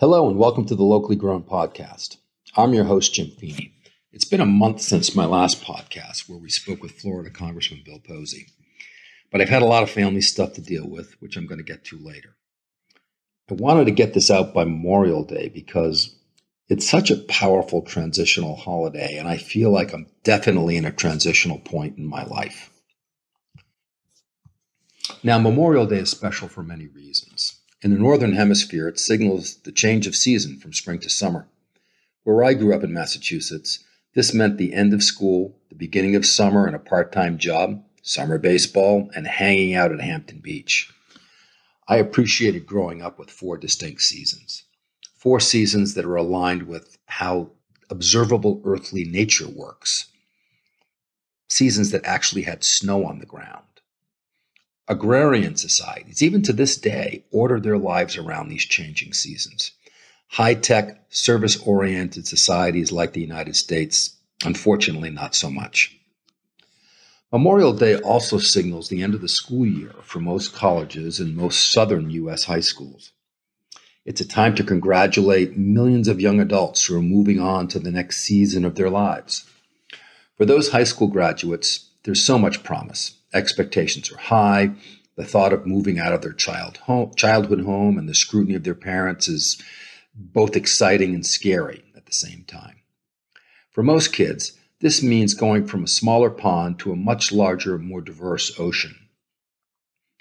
Hello, and welcome to the Locally Grown Podcast. I'm your host, Jim Feeney. It's been a month since my last podcast where we spoke with Florida Congressman Bill Posey, but I've had a lot of family stuff to deal with, which I'm going to get to later. I wanted to get this out by Memorial Day because it's such a powerful transitional holiday, and I feel like I'm definitely in a transitional point in my life. Now, Memorial Day is special for many reasons. In the Northern Hemisphere, it signals the change of season from spring to summer. Where I grew up in Massachusetts, this meant the end of school, the beginning of summer and a part time job, summer baseball, and hanging out at Hampton Beach. I appreciated growing up with four distinct seasons. Four seasons that are aligned with how observable earthly nature works. Seasons that actually had snow on the ground Agrarian societies, even to this day, order their lives around these changing seasons. High tech, service oriented societies like the United States, unfortunately, not so much. Memorial Day also signals the end of the school year for most colleges and most southern U.S. high schools. It's a time to congratulate millions of young adults who are moving on to the next season of their lives. For those high school graduates, there's so much promise expectations are high. The thought of moving out of their child home, childhood home and the scrutiny of their parents is both exciting and scary at the same time. For most kids, this means going from a smaller pond to a much larger, more diverse ocean.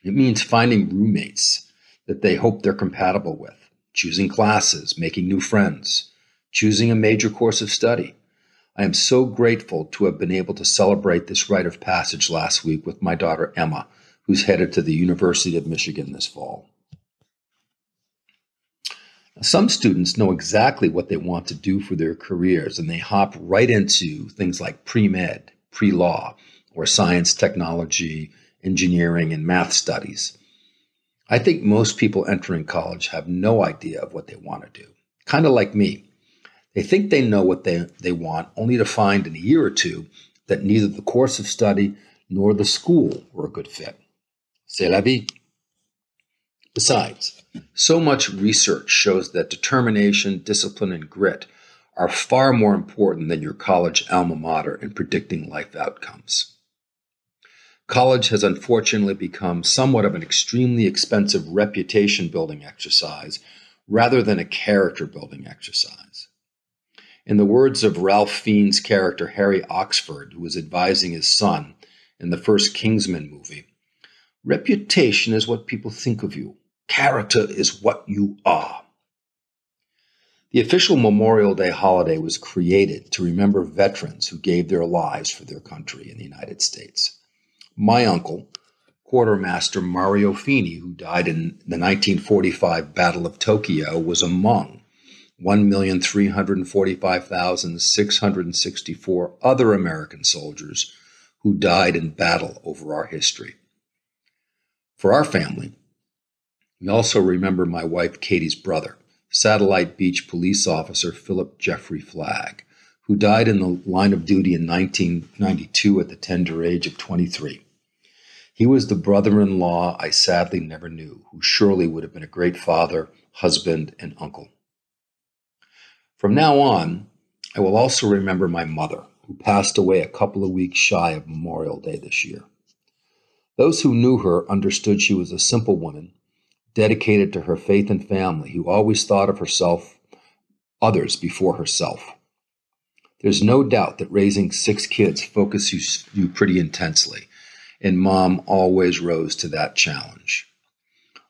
It means finding roommates that they hope they're compatible with, choosing classes, making new friends, choosing a major course of study, I am so grateful to have been able to celebrate this rite of passage last week with my daughter Emma, who's headed to the University of Michigan this fall. Some students know exactly what they want to do for their careers, and they hop right into things like pre med, pre law, or science, technology, engineering, and math studies. I think most people entering college have no idea of what they want to do, kind of like me. They think they know what they, they want, only to find in a year or two that neither the course of study nor the school were a good fit. C'est la vie. Besides, so much research shows that determination, discipline, and grit are far more important than your college alma mater in predicting life outcomes. College has unfortunately become somewhat of an extremely expensive reputation building exercise rather than a character building exercise. In the words of Ralph Fiennes' character Harry Oxford, who was advising his son in the first Kingsman movie, reputation is what people think of you, character is what you are. The official Memorial Day holiday was created to remember veterans who gave their lives for their country in the United States. My uncle, Quartermaster Mario Feeney, who died in the 1945 Battle of Tokyo, was among 1,345,664 other American soldiers who died in battle over our history. For our family, we also remember my wife Katie's brother, Satellite Beach police officer Philip Jeffrey Flagg, who died in the line of duty in 1992 at the tender age of 23. He was the brother in law I sadly never knew, who surely would have been a great father, husband, and uncle. From now on, I will also remember my mother, who passed away a couple of weeks shy of Memorial Day this year. Those who knew her understood she was a simple woman, dedicated to her faith and family, who always thought of herself, others before herself. There's no doubt that raising six kids focuses you pretty intensely, and mom always rose to that challenge.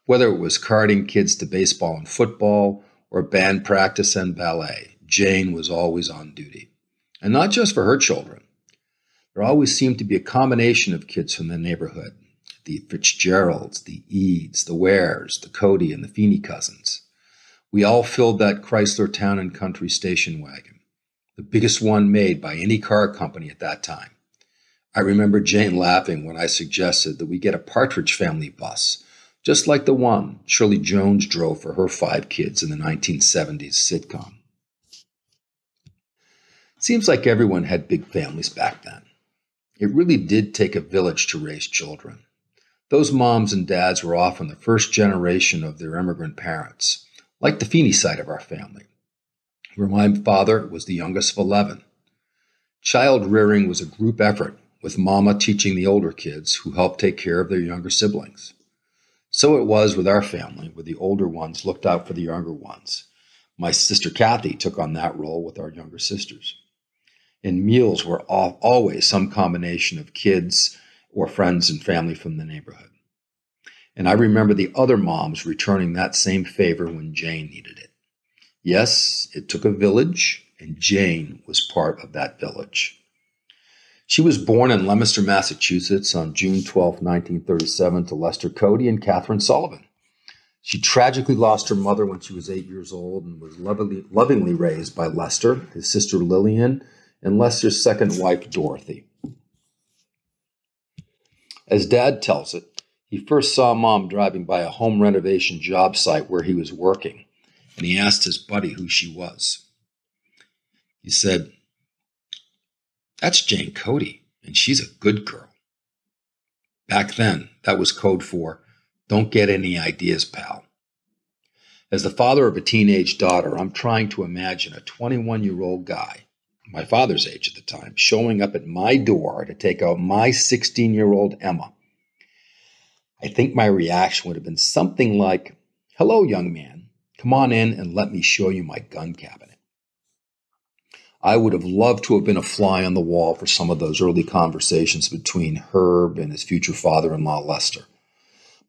Whether it was carting kids to baseball and football, or band practice and ballet, Jane was always on duty. And not just for her children. There always seemed to be a combination of kids from the neighborhood the Fitzgeralds, the Eads, the Wares, the Cody, and the Feeney cousins. We all filled that Chrysler Town and Country station wagon, the biggest one made by any car company at that time. I remember Jane laughing when I suggested that we get a Partridge family bus just like the one Shirley Jones drove for her five kids in the 1970s sitcom. It seems like everyone had big families back then. It really did take a village to raise children. Those moms and dads were often the first generation of their immigrant parents, like the Feeney side of our family, where my father was the youngest of 11. Child rearing was a group effort, with Mama teaching the older kids who helped take care of their younger siblings. So it was with our family, where the older ones looked out for the younger ones. My sister Kathy took on that role with our younger sisters. And meals were always some combination of kids or friends and family from the neighborhood. And I remember the other moms returning that same favor when Jane needed it. Yes, it took a village, and Jane was part of that village. She was born in Leominster, Massachusetts on June 12, 1937, to Lester Cody and Catherine Sullivan. She tragically lost her mother when she was eight years old and was lovingly, lovingly raised by Lester, his sister Lillian, and Lester's second wife, Dorothy. As Dad tells it, he first saw Mom driving by a home renovation job site where he was working, and he asked his buddy who she was. He said, that's Jane Cody, and she's a good girl. Back then, that was code for don't get any ideas, pal. As the father of a teenage daughter, I'm trying to imagine a 21 year old guy, my father's age at the time, showing up at my door to take out my 16 year old Emma. I think my reaction would have been something like, Hello, young man. Come on in and let me show you my gun cabinet. I would have loved to have been a fly on the wall for some of those early conversations between Herb and his future father in law, Lester.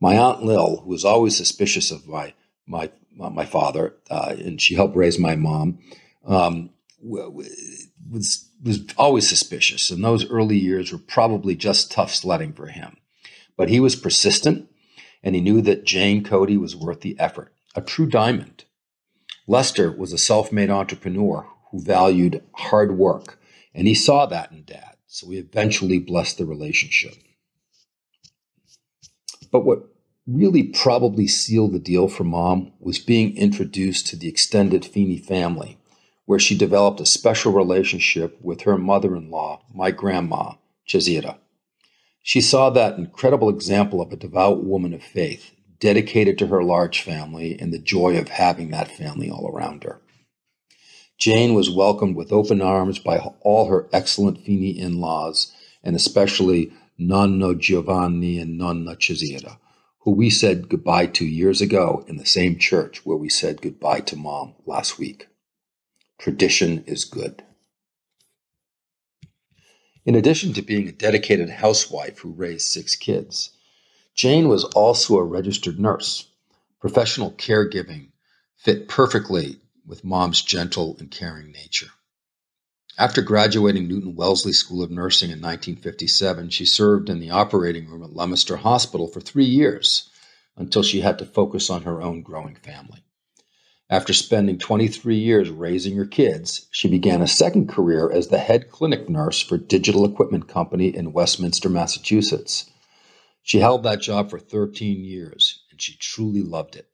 My Aunt Lil, who was always suspicious of my, my, my father, uh, and she helped raise my mom, um, was, was always suspicious. And those early years were probably just tough sledding for him. But he was persistent, and he knew that Jane Cody was worth the effort, a true diamond. Lester was a self made entrepreneur who valued hard work. And he saw that in dad. So we eventually blessed the relationship. But what really probably sealed the deal for mom was being introduced to the extended Feeney family, where she developed a special relationship with her mother in law, my grandma, Chizita. She saw that incredible example of a devout woman of faith, dedicated to her large family and the joy of having that family all around her. Jane was welcomed with open arms by all her excellent Feeney in laws, and especially Nonno Giovanni and Nonna Cesira, who we said goodbye to years ago in the same church where we said goodbye to mom last week. Tradition is good. In addition to being a dedicated housewife who raised six kids, Jane was also a registered nurse. Professional caregiving fit perfectly with mom's gentle and caring nature. After graduating Newton Wellesley School of Nursing in 1957, she served in the operating room at Leominster Hospital for three years until she had to focus on her own growing family. After spending 23 years raising her kids, she began a second career as the head clinic nurse for Digital Equipment Company in Westminster, Massachusetts. She held that job for 13 years, and she truly loved it.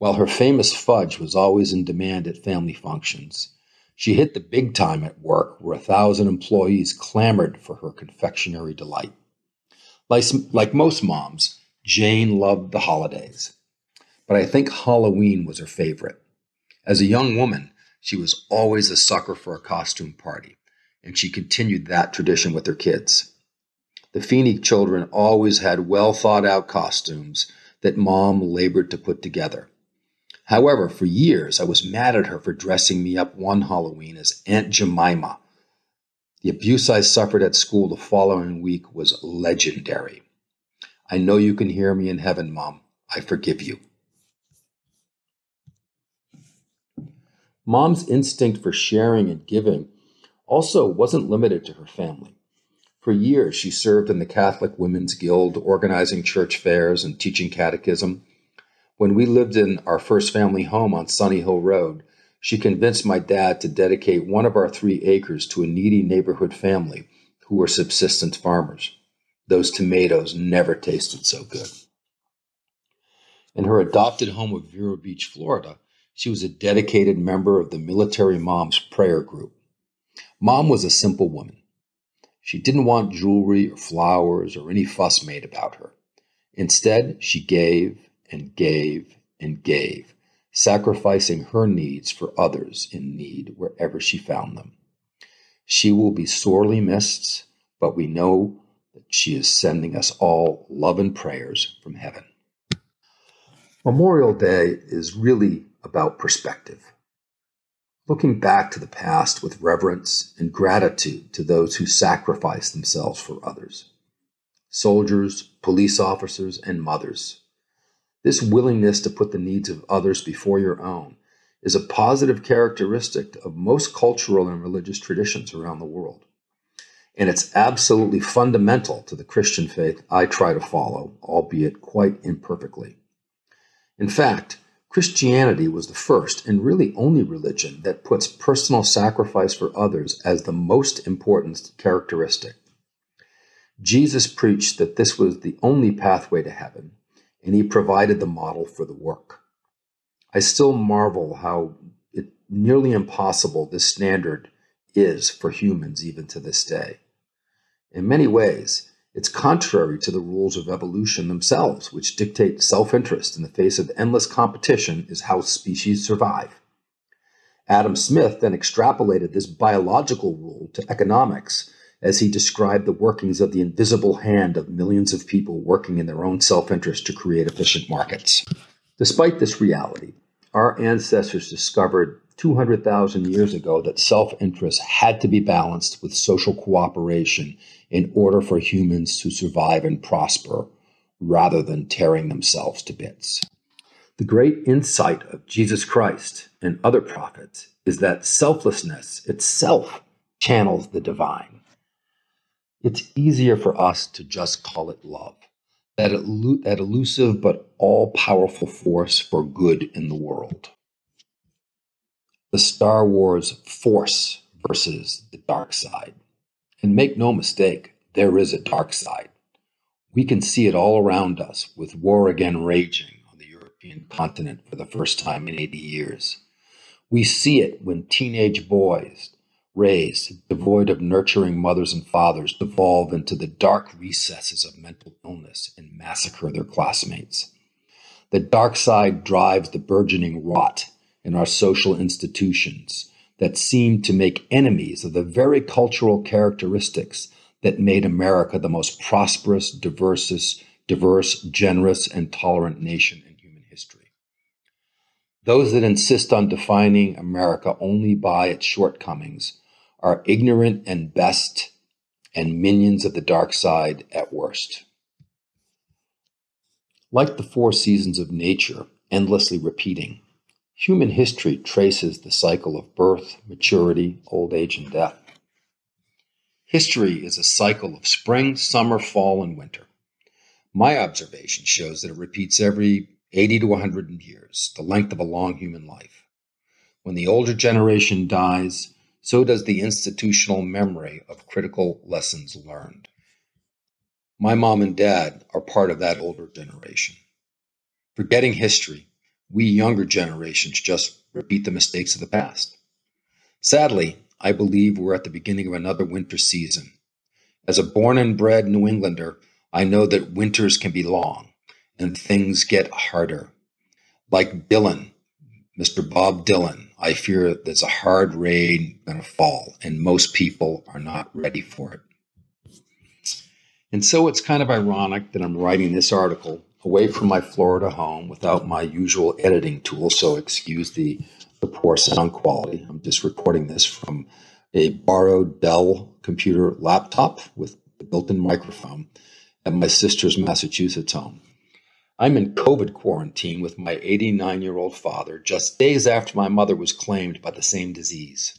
While her famous fudge was always in demand at family functions, she hit the big time at work where a thousand employees clamored for her confectionery delight. Like, like most moms, Jane loved the holidays, but I think Halloween was her favorite. As a young woman, she was always a sucker for a costume party, and she continued that tradition with her kids. The Feeney children always had well thought out costumes that mom labored to put together. However, for years I was mad at her for dressing me up one Halloween as Aunt Jemima. The abuse I suffered at school the following week was legendary. I know you can hear me in heaven, Mom. I forgive you. Mom's instinct for sharing and giving also wasn't limited to her family. For years, she served in the Catholic Women's Guild, organizing church fairs and teaching catechism. When we lived in our first family home on Sunny Hill Road, she convinced my dad to dedicate one of our three acres to a needy neighborhood family who were subsistence farmers. Those tomatoes never tasted so good. In her adopted home of Vero Beach, Florida, she was a dedicated member of the Military Moms Prayer Group. Mom was a simple woman. She didn't want jewelry or flowers or any fuss made about her. Instead, she gave and gave and gave, sacrificing her needs for others in need wherever she found them. She will be sorely missed, but we know that she is sending us all love and prayers from heaven. Memorial Day is really about perspective. Looking back to the past with reverence and gratitude to those who sacrificed themselves for others soldiers, police officers, and mothers. This willingness to put the needs of others before your own is a positive characteristic of most cultural and religious traditions around the world. And it's absolutely fundamental to the Christian faith I try to follow, albeit quite imperfectly. In fact, Christianity was the first and really only religion that puts personal sacrifice for others as the most important characteristic. Jesus preached that this was the only pathway to heaven, and he provided the model for the work. I still marvel how it, nearly impossible this standard is for humans even to this day. In many ways, it's contrary to the rules of evolution themselves, which dictate self interest in the face of endless competition is how species survive. Adam Smith then extrapolated this biological rule to economics as he described the workings of the invisible hand of millions of people working in their own self interest to create efficient markets. Despite this reality, our ancestors discovered 200,000 years ago that self interest had to be balanced with social cooperation in order for humans to survive and prosper rather than tearing themselves to bits. The great insight of Jesus Christ and other prophets is that selflessness itself channels the divine. It's easier for us to just call it love, that, elu- that elusive but all powerful force for good in the world. The Star Wars Force versus the dark side. And make no mistake, there is a dark side. We can see it all around us, with war again raging on the European continent for the first time in 80 years. We see it when teenage boys, raised devoid of nurturing mothers and fathers, devolve into the dark recesses of mental illness and massacre their classmates. The dark side drives the burgeoning rot in our social institutions that seem to make enemies of the very cultural characteristics that made America the most prosperous, diverse, diverse, generous, and tolerant nation in human history. Those that insist on defining America only by its shortcomings are ignorant and best and minions of the dark side at worst. Like the four seasons of nature, endlessly repeating, Human history traces the cycle of birth, maturity, old age, and death. History is a cycle of spring, summer, fall, and winter. My observation shows that it repeats every 80 to 100 years, the length of a long human life. When the older generation dies, so does the institutional memory of critical lessons learned. My mom and dad are part of that older generation. Forgetting history we younger generations just repeat the mistakes of the past. Sadly, I believe we're at the beginning of another winter season. As a born and bred New Englander, I know that winters can be long and things get harder. Like Dylan, Mr. Bob Dylan, I fear there's a hard rain going to fall, and most people are not ready for it. And so it's kind of ironic that I'm writing this article away from my Florida home without my usual editing tool, so excuse the, the poor sound quality. I'm just recording this from a borrowed Dell computer laptop with a built in microphone at my sister's Massachusetts home. I'm in COVID quarantine with my 89 year old father just days after my mother was claimed by the same disease.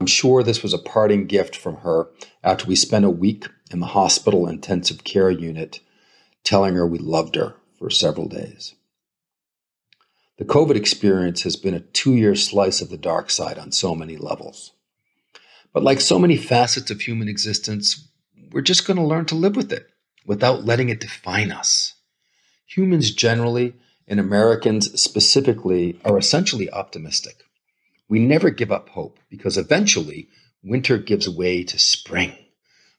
I'm sure this was a parting gift from her after we spent a week in the hospital intensive care unit telling her we loved her for several days. The COVID experience has been a two year slice of the dark side on so many levels. But like so many facets of human existence, we're just going to learn to live with it without letting it define us. Humans generally, and Americans specifically, are essentially optimistic. We never give up hope because eventually winter gives way to spring,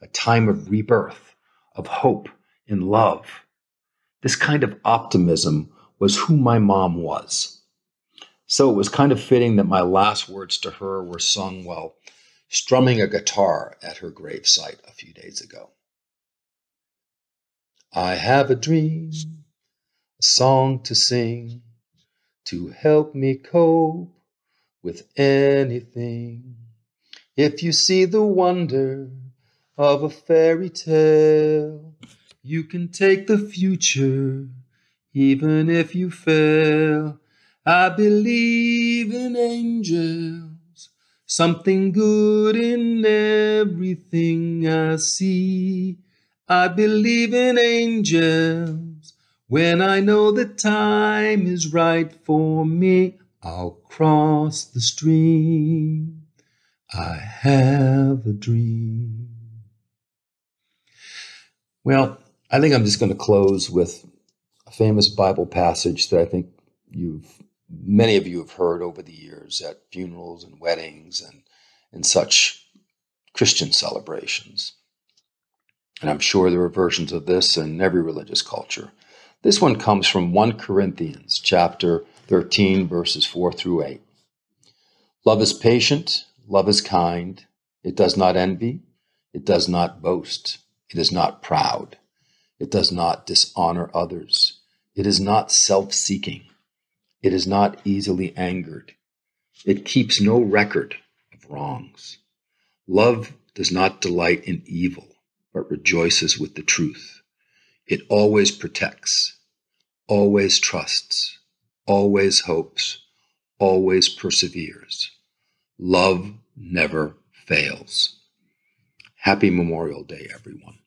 a time of rebirth, of hope, and love. This kind of optimism was who my mom was. So it was kind of fitting that my last words to her were sung while strumming a guitar at her gravesite a few days ago. I have a dream, a song to sing to help me cope with anything. If you see the wonder of a fairy tale, you can take the future even if you fail. I believe in angels, something good in everything I see. I believe in angels when I know the time is right for me. I'll cross the stream. I have a dream. Well, I think I'm just going to close with a famous Bible passage that I think you've many of you have heard over the years at funerals and weddings and and such Christian celebrations. And I'm sure there are versions of this in every religious culture. This one comes from 1 Corinthians chapter 13 verses 4 through 8. Love is patient, love is kind, it does not envy, it does not boast, it is not proud, it does not dishonor others, it is not self-seeking. It is not easily angered. It keeps no record of wrongs. Love does not delight in evil, but rejoices with the truth. It always protects, always trusts, always hopes, always perseveres. Love never fails. Happy Memorial Day, everyone.